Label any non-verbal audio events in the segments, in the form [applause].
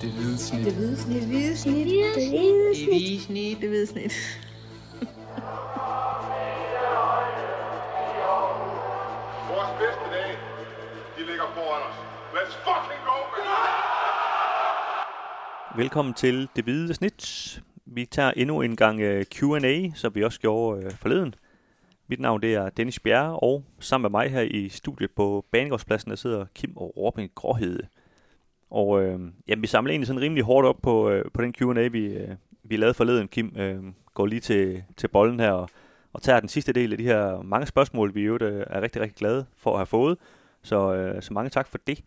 Det hvide snit. Det hvide snit. Det hvide snit. Det hvide Det hvide snit. Det hvide snit. [laughs] Vores bedste dage, de ligger foran os. Let's fucking go, man! Velkommen til Det Hvide Snit. Vi tager endnu en gang øh, Q&A, som vi også gjorde øh, forleden. Mit navn det er Dennis Bjerre, og sammen med mig her i studiet på Banegårdspladsen, der sidder Kim og Robin Gråhede. Og øh, jamen, vi samler egentlig sådan rimelig hårdt op på, øh, på den Q&A, vi, øh, vi lavede forleden. Kim øh, går lige til, til bolden her og, og tager den sidste del af de her mange spørgsmål, vi jo øh, er rigtig, rigtig glade for at have fået. Så, øh, så mange tak for det.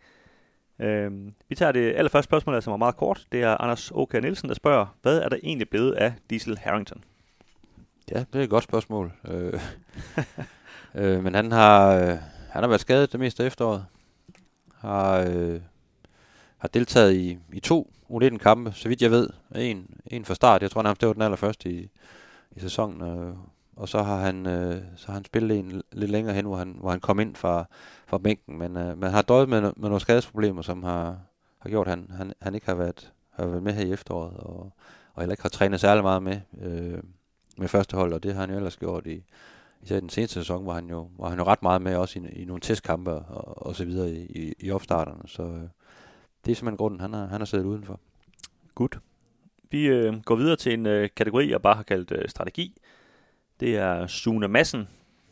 Øh, vi tager det allerførste spørgsmål, som er meget kort. Det er Anders O.K. Nielsen, der spørger, hvad er der egentlig blevet af Diesel Harrington? Ja, det er et godt spørgsmål. Øh, [laughs] øh, men han har, øh, han har været skadet det meste af efteråret. Har, øh, har deltaget i, i to U19-kampe, så vidt jeg ved. En, en fra start, jeg tror nærmest det var den allerførste i, i sæsonen. Øh, og så har han, øh, så har han spillet en lidt længere hen, hvor han, hvor han kom ind fra, fra bænken. Men øh, man har døjet med, med nogle skadesproblemer, som har, har gjort, at han, han, han ikke har været, har været med her i efteråret. Og, og heller ikke har trænet særlig meget med. Øh, med første hold, og det har han jo ellers gjort i, især den seneste sæson, hvor han jo, hvor han jo ret meget med også i, i nogle testkampe og, og så videre i, i, i opstarterne. Så øh, det er simpelthen grunden, han har, han har siddet udenfor. Godt. Vi øh, går videre til en øh, kategori, jeg bare har kaldt øh, strategi. Det er Sune Madsen,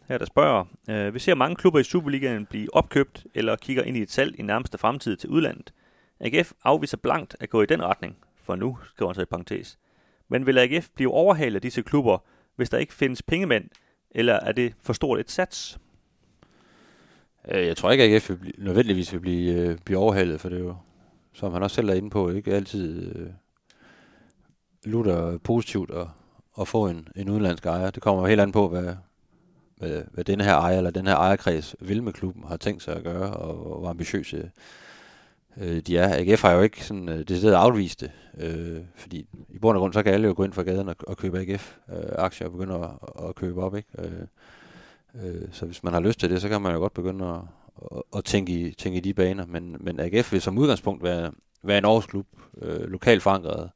her der spørger. Øh, vi ser mange klubber i Superligaen blive opkøbt eller kigger ind i et salg i nærmeste fremtid til udlandet. AGF afviser blankt at gå i den retning, for nu skriver han så i parentes. Men vil AGF blive overhalet af disse klubber, hvis der ikke findes pengemænd, eller er det for stort et sats? Øh, Jeg tror ikke, at AGF vil blive, nødvendigvis vil blive, øh, blive overhalet, for det er jo, som han også selv er inde på, ikke altid øh, lutter positivt at, at få en, en udenlandsk ejer. Det kommer jo helt an på, hvad, hvad, hvad den her ejer eller den her ejerkreds vil med klubben, har tænkt sig at gøre, og, og hvor ambitiøse øh, de er. AGF har jo ikke sådan, øh, decideret afvist det, øh, fordi i bund og grund, så kan alle jo gå ind fra gaden og, og købe AGF-aktier øh, og begynde at, at købe op, ikke? Øh, øh, så hvis man har lyst til det, så kan man jo godt begynde at, at, at tænke, i, tænke i de baner, men, men AGF vil som udgangspunkt være, være en årsklub, øh, lokalt forankret,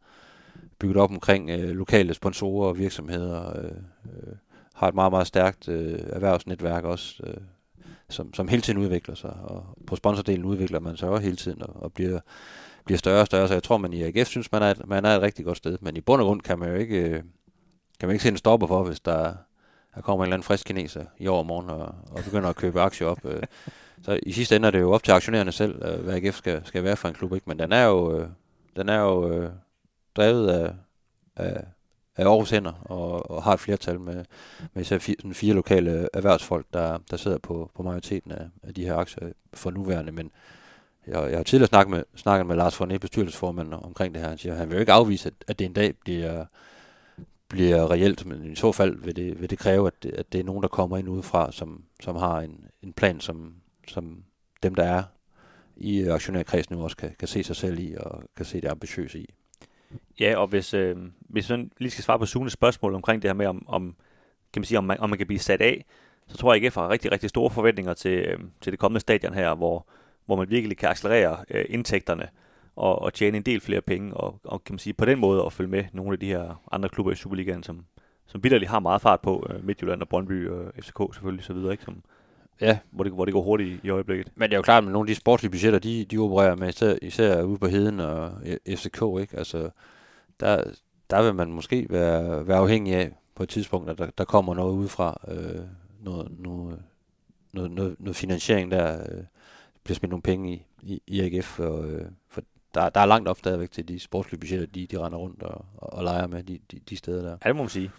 bygget op omkring øh, lokale sponsorer og virksomheder, øh, øh, har et meget, meget stærkt øh, erhvervsnetværk også, øh, som, som hele tiden udvikler sig, og på sponsordelen udvikler man sig også hele tiden, og, og bliver, bliver større og større, så jeg tror, man i AGF synes, man er, et, man er et rigtig godt sted, men i bund og grund kan man jo ikke, øh, kan man ikke se en stopper for, hvis der, der kommer en eller anden frisk kineser i overmorgen og, og begynder at købe aktier op. Øh. Så i sidste ende er det jo op til aktionærerne selv, øh, hvad AGF skal, skal være for en klub, ikke? men den er jo, øh, den er jo øh, drevet af, af, af Aarhus hænder og, og har et flertal med, med især fire, sådan fire lokale erhvervsfolk, der, der sidder på, på majoriteten af, af de her aktier for nuværende. Men jeg, jeg har tidligere snakket med, snakket med Lars Forné, bestyrelsesformand, omkring det her. Han siger, at han vil jo ikke afvise, at, at det en dag bliver, bliver reelt, men i så fald vil det, vil det kræve, at det, at det er nogen, der kommer ind udefra, som, som har en, en plan, som, som dem, der er i øh, aktionærkredsen nu også kan, kan se sig selv i og kan se det ambitiøse i. Ja, og hvis, øh, hvis man lige skal svare på Sunes spørgsmål omkring det her med, om, om, kan man sige, om, man, om man kan blive sat af, så tror jeg, at AGF har rigtig, rigtig store forventninger til, øh, til det kommende stadion her, hvor, hvor man virkelig kan accelerere øh, indtægterne og, og tjene en del flere penge, og, og kan man sige, på den måde at følge med nogle af de her andre klubber i Superligaen, som, som vidderligt har meget fart på, øh, Midtjylland og Brøndby og FCK selvfølgelig, så videre, ikke? Som, Ja, hvor, det, hvor det går hurtigt i, i øjeblikket. Men det er jo klart, at nogle af de sportslige budgetter, de, de opererer med, især, især ude på heden og FCK, ikke? Altså, der, der vil man måske være, være afhængig af på et tidspunkt, at der, der kommer noget udefra, øh, noget, noget, noget, noget, noget finansiering der, øh, bliver smidt nogle penge i, i, i AGF, og, øh, for der, der er langt op stadigvæk til de sportslige budgetter, de, de render rundt og, og, og leger med de, de, de steder der. Ja, det må man sige.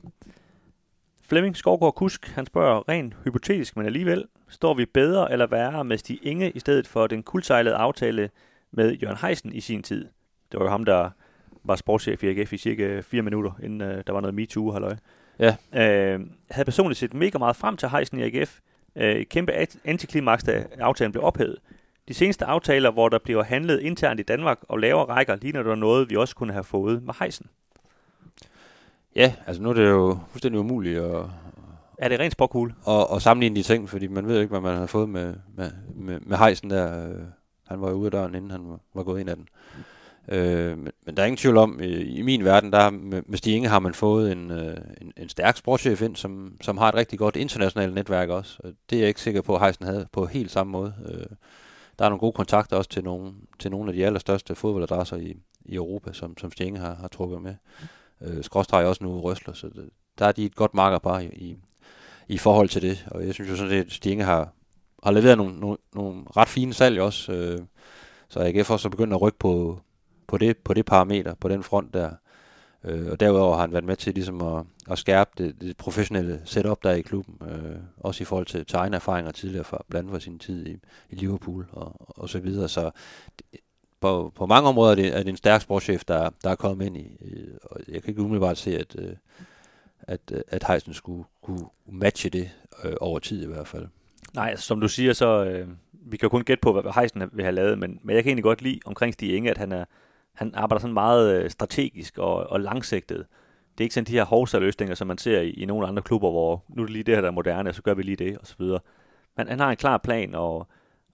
Flemming Skovgaard Kusk, han spørger rent hypotetisk, men alligevel, står vi bedre eller værre med Stig Inge i stedet for den kuldsejlede aftale med Jørgen Heisen i sin tid? Det var jo ham, der var sportschef i AGF i cirka fire minutter, inden uh, der var noget MeToo, halløj. Ja. Uh, havde personligt set mega meget frem til Heisen i AGF. Uh, kæmpe antiklimaks, da aftalen blev ophævet. De seneste aftaler, hvor der bliver handlet internt i Danmark og lavere rækker, ligner der noget, vi også kunne have fået med Heisen. Ja, altså nu er det jo fuldstændig umuligt at, Er det rent spåkugle? og, og sammenligne de ting, fordi man ved ikke, hvad man har fået med, med, med, med Heisen der. Øh, Han var jo ude af døren, inden han var, var gået ind af den. Øh, men, men der er ingen tvivl om, i, i min verden, der med, med Stig Inge har man fået en, øh, en, en stærk sportschef ind, som, som har et rigtig godt internationalt netværk også. Det er jeg ikke sikker på, at Heisen havde på helt samme måde. Øh, der er nogle gode kontakter også til nogle, til nogle af de allerstørste fodboldadresser i, i Europa, som, som Stig Inge har, har trukket med. Øh, skråstreger også nu Røsler, så det, der er de et godt markerpar i, i, i forhold til det. Og jeg synes jo sådan, at Stinge har, har leveret nogle, nogle, nogle ret fine salg også. Øh, så AGF også er begyndt at rykke på, på det, på det parameter, på den front der. Øh, og derudover har han været med til ligesom at, at skærpe det, det professionelle setup der i klubben, øh, også i forhold til, til egne erfaringer tidligere fra blandt andet sin tid i, i Liverpool og, og så videre. Så på, på mange områder er det, er det en stærk sportschef, der, der er kommet ind i. Og jeg kan ikke umiddelbart se, at, øh, at, øh, at Heisen skulle kunne matche det øh, over tid i hvert fald. Nej, altså, som du siger, så øh, vi kan jo kun gætte på, hvad Heisen vil have lavet, men, men jeg kan egentlig godt lide omkring Stig Inge, at han er, han arbejder sådan meget øh, strategisk og, og langsigtet. Det er ikke sådan de her hovsaløsninger, som man ser i, i nogle andre klubber, hvor nu er det lige det her, der er moderne, så gør vi lige det, og så videre. Men han har en klar plan, og,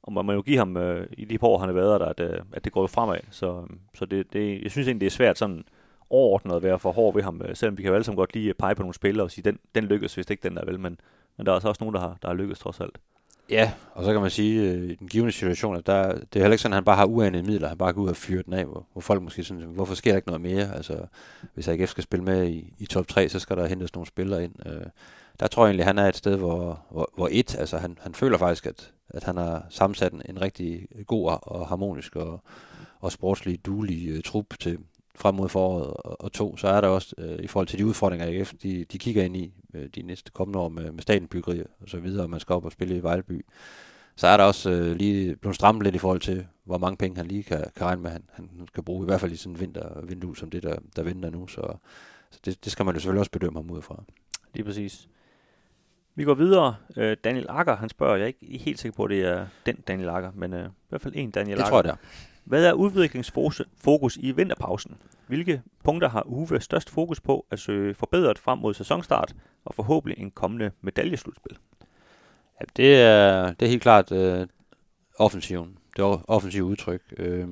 og man må jo give ham øh, i de par år, han har været der, at, øh, at det går jo fremad. Så, øhm, så det, det, jeg synes egentlig, det er svært sådan overordnet at være for hård ved ham, øh, selvom vi kan jo alle sammen godt lige pege på nogle spillere og sige, den, den lykkes, hvis det ikke den der vel, men, men der er altså også nogen, der har, der har lykkes trods alt. Ja, og så kan man sige, øh, i den givende situation, at der, det er heller ikke sådan, at han bare har uanede midler, han bare går ud og fyrer den af, hvor, hvor folk måske synes, hvorfor sker der ikke noget mere? Altså, hvis AGF skal spille med i, i top 3, så skal der hentes nogle spillere ind. Øh, der tror jeg egentlig, at han er et sted, hvor, hvor, hvor et, altså han, han føler faktisk, at, at han har sammensat en, en rigtig god og harmonisk og, og sportslig, duelig uh, trup til, frem mod foråret, og, og to, så er der også uh, i forhold til de udfordringer, AGF de, de kigger ind i uh, de næste kommende år med, med statenbyggeri og så videre, og man skal op og spille i Vejleby, så er der også uh, lige blevet strammet lidt i forhold til, hvor mange penge han lige kan, kan regne med, han, han kan bruge, i hvert fald i sådan en vintervindue som det, der, der venter nu, så, så det, det skal man jo selvfølgelig også bedømme ham ud fra. Lige præcis. Vi går videre. Øh, Daniel Akker, han spørger, jeg er ikke helt sikker på, at det er den Daniel Akker, men øh, i hvert fald en Daniel det Akker. tror jeg, det er. Hvad er udviklingsfokus i vinterpausen? Hvilke punkter har Uwe størst fokus på at søge forbedret frem mod sæsonstart og forhåbentlig en kommende medaljeslutspil? Ja, det, er, det er helt klart øh, offensiven. Det er offensiv udtryk. Øh,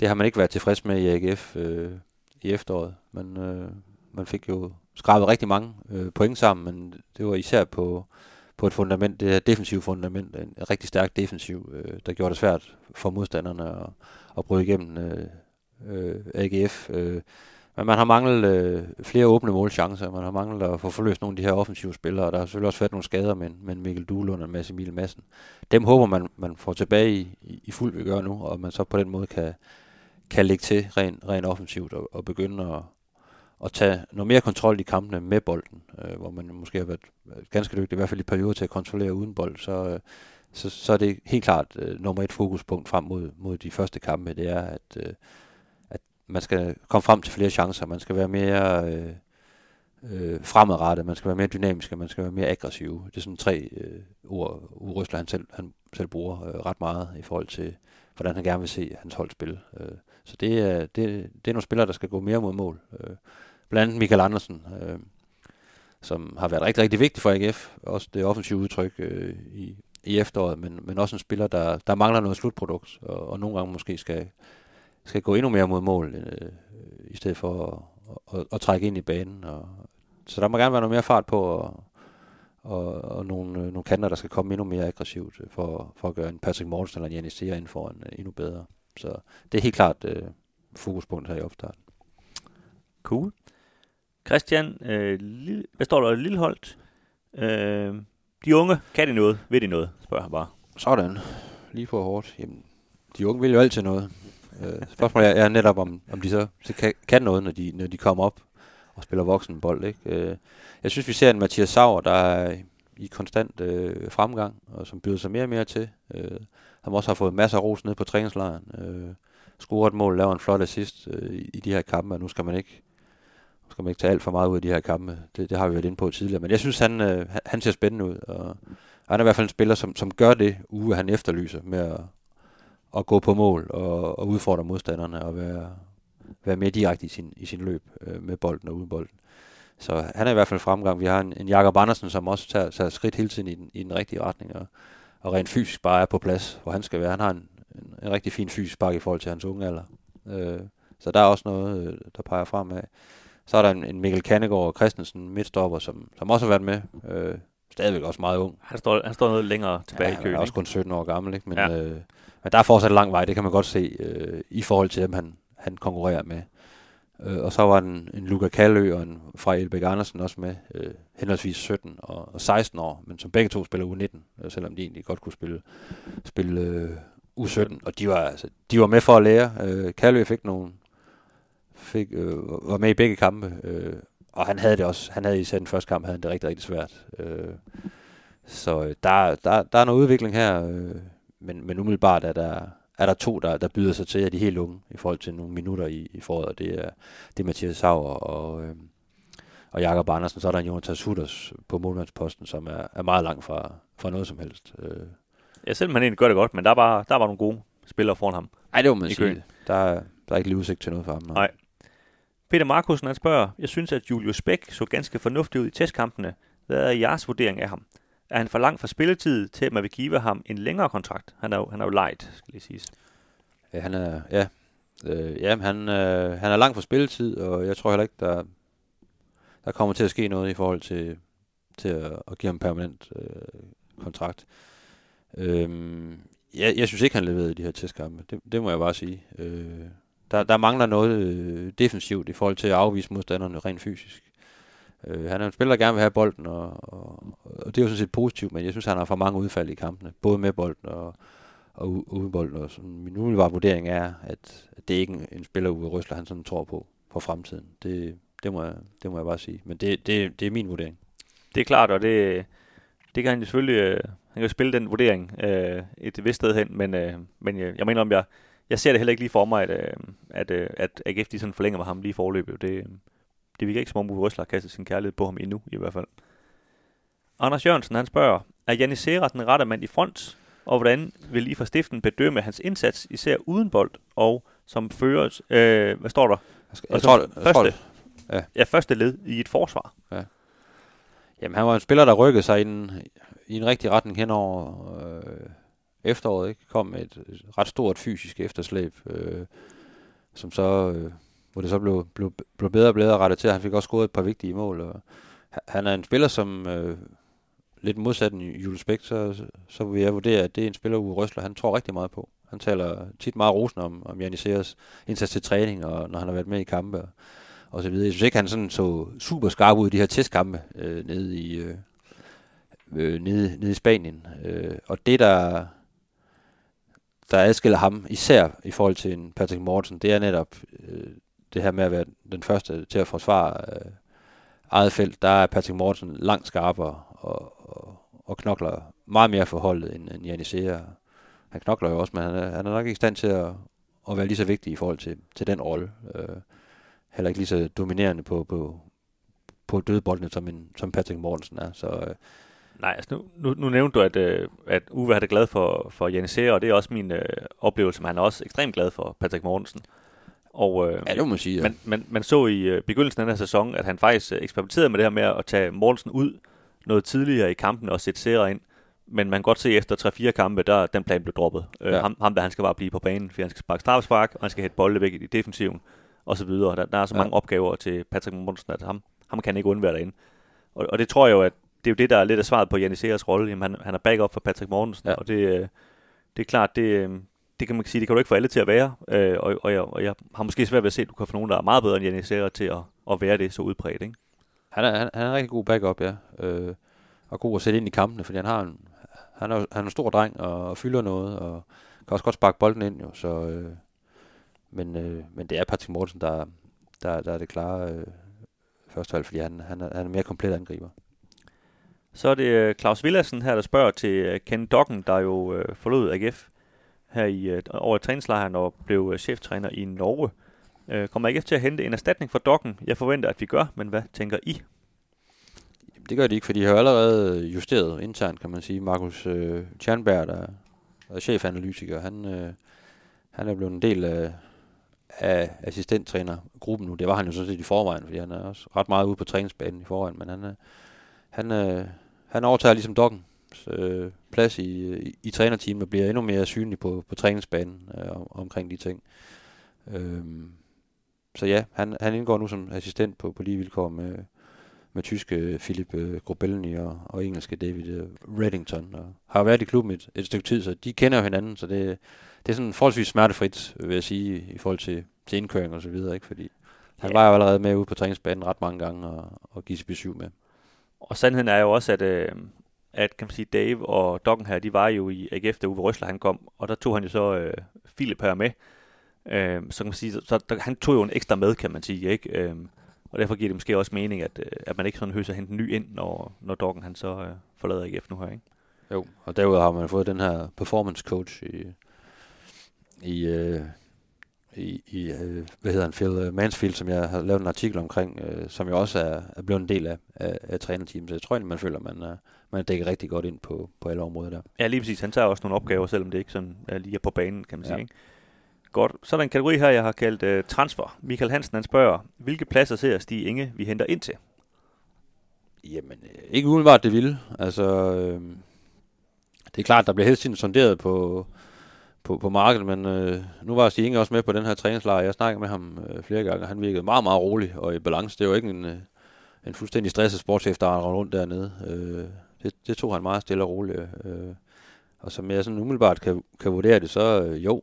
det har man ikke været tilfreds med i AGF øh, i efteråret. Man, øh, man fik jo skrabet rigtig mange øh, point sammen, men det var især på, på et fundament, det her defensive fundament, en rigtig stærk defensiv, øh, der gjorde det svært for modstanderne at, at bryde igennem øh, øh, AGF. Øh. Men man har manglet øh, flere åbne målchancer, man har manglet at få forløst nogle af de her offensive spillere, og der har selvfølgelig også været nogle skader med, med Mikkel Duhlund og Mads Emil Madsen. Dem håber man, man får tilbage i, i, i fuld vigør nu, og man så på den måde kan, kan lægge til rent ren offensivt og, og begynde at, at tage noget mere kontrol i kampene med bolden, øh, hvor man måske har været ganske dygtig, i hvert fald i perioder til at kontrollere uden bold, så, øh, så, så er det helt klart øh, nummer et fokuspunkt frem mod, mod de første kampe, det er, at, øh, at man skal komme frem til flere chancer, man skal være mere øh, øh, fremadrettet, man skal være mere dynamisk, man skal være mere aggressiv. Det er sådan tre øh, ord, Urøsler han selv, han selv bruger øh, ret meget i forhold til, hvordan han gerne vil se hans hold spille. Øh, så det er, det, det er nogle spillere, der skal gå mere mod mål. Øh, blandt andet Michael Andersen, øh, som har været rigtig, rigtig vigtig for AGF. Også det offensive udtryk øh, i, i efteråret, men, men også en spiller, der, der mangler noget slutprodukt, og, og nogle gange måske skal, skal gå endnu mere mod mål, øh, i stedet for at, at, at trække ind i banen. Og, så der må gerne være noget mere fart på, og, og, og nogle, øh, nogle kanter, der skal komme endnu mere aggressivt, øh, for, for at gøre en Patrick Mortensen eller en Janis Seer ind foran øh, endnu bedre. Så det er helt klart øh, fokuspunkt her i opstarten. Cool. Christian, øh, lille, hvad står der? Lilleholdt. Øh, de unge, kan de noget? Ved de noget? Spørger han bare. Sådan. Lige på hårdt. Jamen, de unge vil jo altid noget. Øh, spørgsmålet er, er netop, om, om de så, så kan, kan noget, når de, når de kommer op og spiller voksenbold. Ikke? Øh, jeg synes, vi ser en Mathias Sauer, der er i konstant øh, fremgang, og som byder sig mere og mere til. Øh, han også har fået masser af ros ned på træningslejren. Øh, scorer et mål, laver en flot assist øh, i, i de her kampe, og nu skal man ikke skal man ikke tage alt for meget ud af de her kampe. Det, det har vi været inde på tidligere. Men jeg synes, han, øh, han ser spændende ud. Og han er i hvert fald en spiller, som, som gør det, uge han efterlyser med at, at gå på mål og, og udfordre modstanderne og være, være mere direkte i sin, i sin løb øh, med bolden og uden bolden. Så han er i hvert fald fremgang. Vi har en, en Jakob Andersen, som også tager, tager skridt hele tiden i den, i den rigtige retning, og, og rent fysisk bare er på plads, hvor han skal være. Han har en, en, en rigtig fin fysisk bakke i forhold til hans unge alder. Øh, så der er også noget, øh, der peger fremad. Så er der en, en Mikkel Kanegård Christensen, midtstopper, som, som også har været med. Øh, stadigvæk også meget ung. Han står, han står noget længere tilbage ja, i køen. Han er også ikke? kun 17 år gammel, ikke? Men, ja. øh, men der er fortsat lang vej, det kan man godt se, øh, i forhold til dem, han, han konkurrerer med. Øh, og så var den en Luca Kallø og en fra Elbæk Andersen også med, øh, henholdsvis 17 og, og 16 år, men som begge to spiller U19, øh, selvom de egentlig godt kunne spille, spille øh, U17, og de var, altså, de var med for at lære. Øh, Kallø fik nogle, fik, øh, var med i begge kampe, øh, og han havde det også, han havde især den første kamp, havde han det rigtig, rigtig svært. Øh, så øh, der, der, der er noget udvikling her, øh, men, men umiddelbart er der, er der to, der, der byder sig til, at de helt unge i forhold til nogle minutter i, i foråret. Det er, det er Mathias Sauer og, øh, og Jakob Andersen. Så er der en Jonathan Hutters på målmandsposten, som er, er meget langt fra, fra noget som helst. Øh. Ja, selvom han egentlig gør det godt, men der er bare, der er bare nogle gode spillere foran ham. Ej, det må man sige. køen. Der, er- der er ikke lige udsigt til noget for ham. Nej. Peter Markusen han spørger, jeg synes, at Julius Bæk så ganske fornuftig ud i testkampene. Hvad er jeres vurdering af ham? Er han for langt for spilletid til, at man vil give ham en længere kontrakt? Han er jo, han er jo light, skal lige siges. Ja, han er, ja, øh, ja han, øh, han er langt for spilletid, og jeg tror heller ikke, der, der kommer til at ske noget i forhold til, til at, at give ham permanent øh, kontrakt. Øhm, jeg, jeg synes ikke, han leverede i de her testkampe. Det, det må jeg bare sige. Øh, der, der mangler noget øh, defensivt i forhold til at afvise modstanderne rent fysisk. Øh, han er en spiller, der gerne vil have bolden, og, og, og det er jo sådan set positivt, men jeg synes, han har for mange udfald i kampene. Både med bolden og, og uden bolden. Og sådan, min umiddelbare vurdering er, at, at det er ikke en, en spiller, Uwe Røsler, han sådan tror på for fremtiden. Det, det, må jeg, det må jeg bare sige. Men det, det, det er min vurdering. Det er klart, og det, det kan han jo selvfølgelig... Øh, han kan spille den vurdering øh, et vist sted hen, men, øh, men jeg, jeg mener om, jeg, jeg ser det heller ikke lige for mig, at, øh, at, øh, at AGF de sådan forlænger med ham lige forløbet. Det, det virker ikke som om Uwe Røsler har kastet sin kærlighed på ham endnu, i hvert fald. Anders Jørgensen, han spørger, er Janis Serra den rette mand i front, og hvordan vil I fra stiften bedømme hans indsats, især uden bold, og som fører, øh, hvad står der? Jeg, skal, jeg, tror, det- jeg tror, første, det- ja. ja, første led i et forsvar. Jamen, han var en spiller, der rykkede sig i en, i en rigtig retning henover øh, efteråret. Ikke? Kom med et, et ret stort fysisk efterslæb, øh, som så, øh, hvor det så blev, blev, blev bedre og bedre rettet til. Han fik også scoret et par vigtige mål. Og han er en spiller, som øh, lidt modsat en Jules Bæk, så, så vil jeg vurdere, at det er en spiller, Uwe Røsler, han tror rigtig meget på. Han taler tit meget rosende om, om Janisseres indsats til træning, og når han har været med i kampe. Og, og så videre. Jeg synes ikke, han sådan så super skarp ud i de her testkampe øh, nede, i, øh, øh, nede, nede i Spanien. Øh, og det, der, der adskiller ham, især i forhold til en Patrick Mortensen, det er netop øh, det her med at være den første til at forsvare øh, eget felt. Der er Patrick Mortensen langt skarpere og, og, og knokler meget mere for holdet end, end Janisea. Han knokler jo også, men han er, han er nok ikke i stand til at, at være lige så vigtig i forhold til, til den rolle. Øh, heller ikke lige så dominerende på, på, på dødboldene, som, en, som Patrick Mortensen er. Så øh, Nej, altså nu, nu, nu nævnte du, at, øh, at Uwe er det glad for, for Janisere, og det er også min øh, oplevelse, men han er også ekstremt glad for Patrick Mortensen. Og, øh, ja, det må man sige. Ja. man, man, man så i øh, begyndelsen af den her sæson, at han faktisk øh, eksperimenterede med det her med at tage Mortensen ud noget tidligere i kampen og sætte Serra ind. Men man kan godt se efter 3-4 kampe, der den plan blev droppet. Øh, Ja. ham, ham der, han skal bare blive på banen, for han skal sparke straffespark, og han skal hætte bolde væk i defensiven, og så videre. Der, der er så Ja. mange opgaver til Patrick Mortensen, at ham, ham kan ikke undvære derinde. Og, og det tror jeg jo, at det er jo det, der er lidt af svaret på Janisseres rolle. Jamen, han, han er backup for Patrick Mortensen, Ja. og det, øh, det er klart, det, øh, det kan man sige, det kan du ikke få alle til at være. Øh, og, og, jeg, og jeg har måske svært ved at se, at du kan få nogen, der er meget bedre end Janisere til at, at være det så udbredt. Ikke? Han, er, han, han er en rigtig god backup, ja. Øh, og god at sætte ind i kampene, fordi han har en, han er, han er en stor dreng og, og fylder noget, og kan også godt sparke bolden ind, jo. Så, øh, men, øh, men det er Patrick Mortensen, der, der, der er det klare øh, første valg, fordi han, han, er, han er mere komplet angriber. Så er det øh, Claus Villadsen her, der spørger til øh, Ken Dokken, der jo øh, forlod AGF her i øh, over i træningslejren og blev øh, cheftræner i Norge. Øh, kommer AGF til at hente en erstatning for Dokken? Jeg forventer, at vi gør, men hvad tænker I? Jamen, det gør de ikke, for de har allerede justeret internt, kan man sige. Markus øh, Tjernberg, der er chefanalytiker, han, øh, han er blevet en del af, af assistenttrænergruppen nu. Det var han jo sådan set i forvejen, fordi han er også ret meget ude på træningsbanen i forvejen, men han, øh, han, øh, han overtager ligesom Doggen øh, plads i, i, i trænerteamet og bliver endnu mere synlig på, på træningsbanen øh, om, omkring de ting. Øhm, så ja, han, han indgår nu som assistent på, på lige vilkår med, med tyske Philip øh, Grobelny og, og engelske David øh, Reddington. Og har været i klubben et, et stykke tid, så de kender jo hinanden, så det, det er sådan forholdsvis smertefrit, vil jeg sige, i forhold til, til indkøring og så videre, ikke? fordi han ja. var jo allerede med ude på træningsbanen ret mange gange og, og give sig med. Og sandheden er jo også, at, øh, at kan man sige, Dave og Doggen her, de var jo i AGF, da Uwe Røsler han kom, og der tog han jo så øh, Philip her med. Øh, så kan man sige, så, så der, han tog jo en ekstra med, kan man sige, ikke? Øh, og derfor giver det måske også mening, at, øh, at man ikke sådan høser hente ny ind, når, når Doggen han så øh, forlader AGF nu her, ikke? Jo, og derudover har man fået den her performance coach i, i, øh, i, i øh, hvad hedder han, Phil Mansfield, som jeg har lavet en artikel omkring, øh, som jo også er, er blevet en del af, af, af trænerteamet. Så jeg tror egentlig, man føler, at man er, man er dækket rigtig godt ind på, på alle områder der. Ja, lige præcis. Han tager også nogle opgaver, selvom det ikke sådan er lige er på banen, kan man ja. sige. Ikke? Godt. Så er der en kategori her, jeg har kaldt uh, transfer. Michael Hansen han spørger, hvilke pladser ser Stig Inge, vi henter ind til? Jamen, øh, ikke umiddelbart det vil. Altså, øh, det er klart, der bliver helst tiden sonderet på, på, på markedet, men øh, nu var Stig Inge også med på den her træningslejr. Jeg snakkede med ham øh, flere gange, og han virkede meget, meget rolig og i balance. Det var ikke en, øh, en fuldstændig stresset sportschef, der rendte rundt dernede. Øh, det, det tog han meget stille og roligt. Øh, og som jeg sådan umiddelbart kan, kan vurdere det, så øh, jo,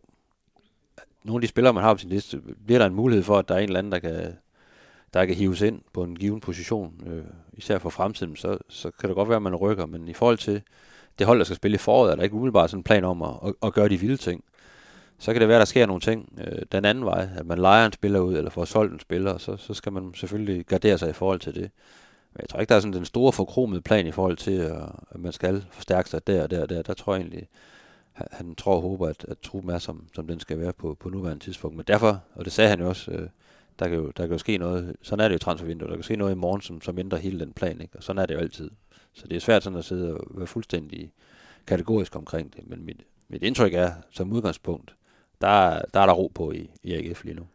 nogle af de spillere, man har på sin liste, bliver der en mulighed for, at der er en eller anden, der kan, der kan hives ind på en given position, øh, især for fremtiden, så, så kan det godt være, at man rykker, men i forhold til det hold, der skal spille i foråret, er der ikke umiddelbart sådan en plan om at, at, at gøre de vilde ting. Så kan det være, der sker nogle ting øh, den anden vej, at man leger en spiller ud, eller får solgt en spiller, og så, så skal man selvfølgelig gardere sig i forhold til det. Men jeg tror ikke, der er sådan den store forkromede plan i forhold til, at man skal forstærke sig der og der og der. Der tror jeg egentlig, han tror og håber, at, at truppen er, som, som den skal være på, på nuværende tidspunkt. Men derfor, og det sagde han jo også, øh, der, kan jo, der kan jo ske noget, sådan er det jo transfervinduet, der kan ske noget i morgen, som, som ændrer hele den plan, ikke? og sådan er det jo altid. Så det er svært sådan at sidde og være fuldstændig kategorisk omkring det, men mit, mit indtryk er, som udgangspunkt, der, der er der ro på i, i AGF lige nu.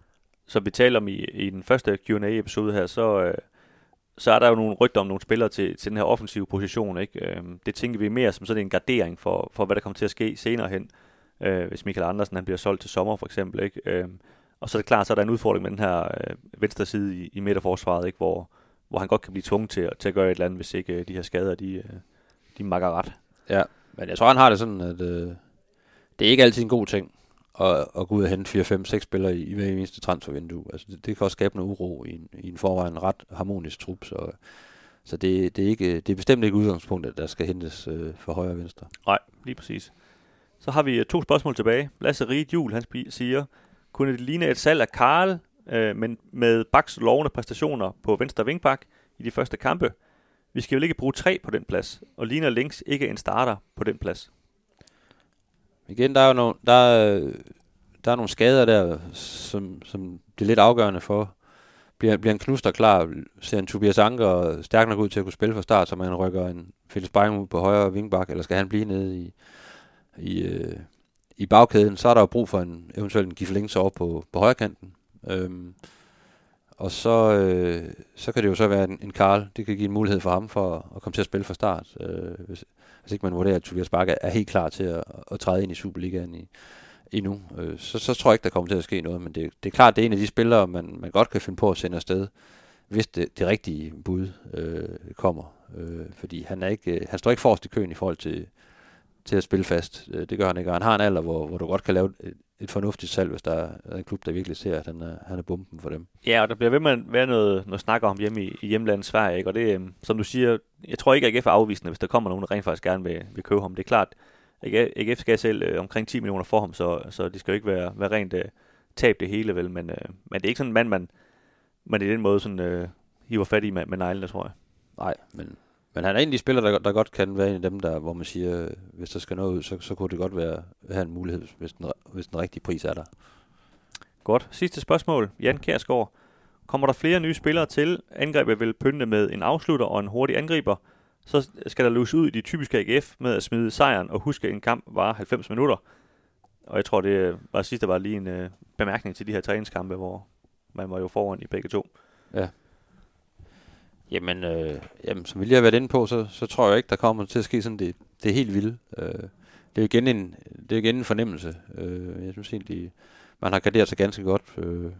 Så vi taler om i, i den første Q&A-episode her, så, øh, så er der jo nogle rygter om nogle spillere til, til den her offensive position. Ikke? Øh, det tænker vi mere som sådan en gardering for, for, hvad der kommer til at ske senere hen, øh, hvis Michael Andersen han bliver solgt til sommer for eksempel. Ikke? Øh, og så er det klart, så er der en udfordring med den her øh, venstre side i, i midterforsvaret, ikke? Hvor, hvor han godt kan blive tvunget til, til at gøre et eller andet, hvis ikke øh, de her skader, de, øh, de makker ret. Ja, men jeg tror, han har det sådan, at øh, det er ikke altid en god ting at, at gå ud og hente 4, 5, 6 spillere i, i hver eneste transfervindue. Altså, det, det kan også skabe noget uro i en, i en forvejen ret harmonisk trup, så, så det, det, er ikke, det er bestemt ikke udgangspunktet, at der skal hentes øh, for højre og venstre. Nej, lige præcis. Så har vi øh, to spørgsmål tilbage. Lasse Rige Jul, han siger, kunne det ligne et salg af Karl, øh, men med Baks lovende præstationer på venstre vingbak i de første kampe? Vi skal vel ikke bruge tre på den plads, og ligner Links ikke en starter på den plads. Igen, der er jo nogle, der, der er nogle skader der, som, som det er lidt afgørende for. Bliver, bliver en knuster klar, ser en Tobias Anker stærk nok ud til at kunne spille fra start, så man rykker en Felix Bayern ud på højre vingbak, eller skal han blive nede i, i, øh, i bagkæden, så er der jo brug for en eventuelt en Giflings over på, på højre kanten. Øhm, og så, øh, så kan det jo så være en, en Karl. Det kan give en mulighed for ham for at komme til at spille fra start. Øh, hvis, hvis ikke man vurderer, at Tobias Bakke er helt klar til at, at træde ind i Superligaen i, endnu, øh, så, så tror jeg ikke, der kommer til at ske noget. Men det, det er klart, det er en af de spillere, man, man godt kan finde på at sende afsted, hvis det, det rigtige bud øh, kommer. Øh, fordi han, er ikke, øh, han står ikke forrest i køen i forhold til, til at spille fast. Øh, det gør han ikke. Og han har en alder, hvor, hvor du godt kan lave et, et fornuftigt salg, hvis der er en klub, der virkelig ser, at han er, han er bomben for dem. Ja, og der bliver ved med at være noget, noget snak om hjemme i, i hjemlandet Sverige, ikke? og det, øhm, som du siger, jeg tror ikke, at AGF er afvisende, hvis der kommer nogen, der rent faktisk gerne vil, vil købe ham. Det er klart, AGF skal selv øh, omkring 10 millioner for ham, så, så det skal jo ikke være, være rent øh, tab det hele, vel, men, øh, men det er ikke sådan en mand, man, man i den måde sådan, øh, hiver fat i med, med neglene, tror jeg. Nej, men men han er en af de spillere, der, der godt kan være en af dem, der, hvor man siger, hvis der skal noget ud, så, så kunne det godt være have en mulighed, hvis den, hvis den rigtige pris er der. Godt. Sidste spørgsmål. Jan Kjærsgaard. Kommer der flere nye spillere til? Angrebet vil pynte med en afslutter og en hurtig angriber. Så skal der løse ud i de typiske AGF med at smide sejren og huske, at en kamp var 90 minutter. Og jeg tror, det var sidste var lige en uh, bemærkning til de her træningskampe, hvor man var jo foran i begge to. Ja, Jamen, øh, jamen, som vi lige har været inde på, så, så tror jeg ikke, der kommer til at ske sådan det, det er helt vildt. Øh, det er igen en, det er igen en fornemmelse. Øh, jeg synes egentlig, man har garderet sig ganske godt øh,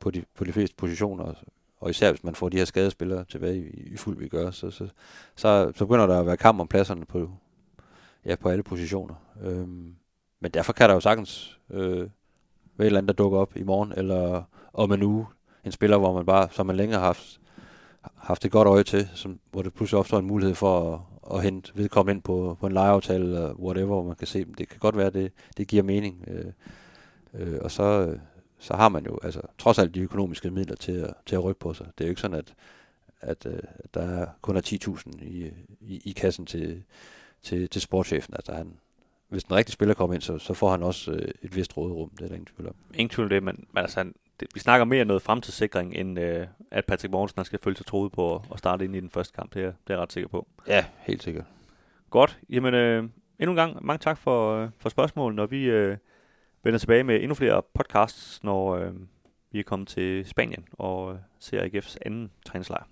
på, de, på de fleste positioner, og især hvis man får de her skadespillere tilbage i, i fuld vi gør, så, så, så, så begynder der at være kamp om pladserne på, ja, på alle positioner. Øh, men derfor kan der jo sagtens øh, være et eller andet, der dukker op i morgen, eller om en uge, en spiller, hvor man bare, som man længere har haft, haft et godt øje til, som, hvor det pludselig opstår en mulighed for at, at hente vedkommende ind på, på en lejeaftale, eller whatever, hvor man kan se, det kan godt være, det, det giver mening. Øh, øh, og så, øh, så har man jo altså, trods alt de økonomiske midler til at, til at rykke på sig. Det er jo ikke sådan, at, at, øh, at øh, der kun er 10.000 i, i, i kassen til, til, til sportschefen. Altså, han, hvis den rigtige spiller kommer ind, så, så får han også øh, et vist råderum. Det er der ingen tvivl om. Ingen tvivl om det, men, men altså, det, vi snakker mere noget fremtidssikring, end øh, at Patrick Morgensen skal føle sig troet på at, at starte ind i den første kamp. Det er, det er jeg ret sikker på. Ja, helt sikkert. Godt. Jamen, øh, endnu en gang mange tak for, øh, for spørgsmålene, og vi øh, vender tilbage med endnu flere podcasts, når øh, vi er kommet til Spanien og øh, ser AGF's anden træningslejr.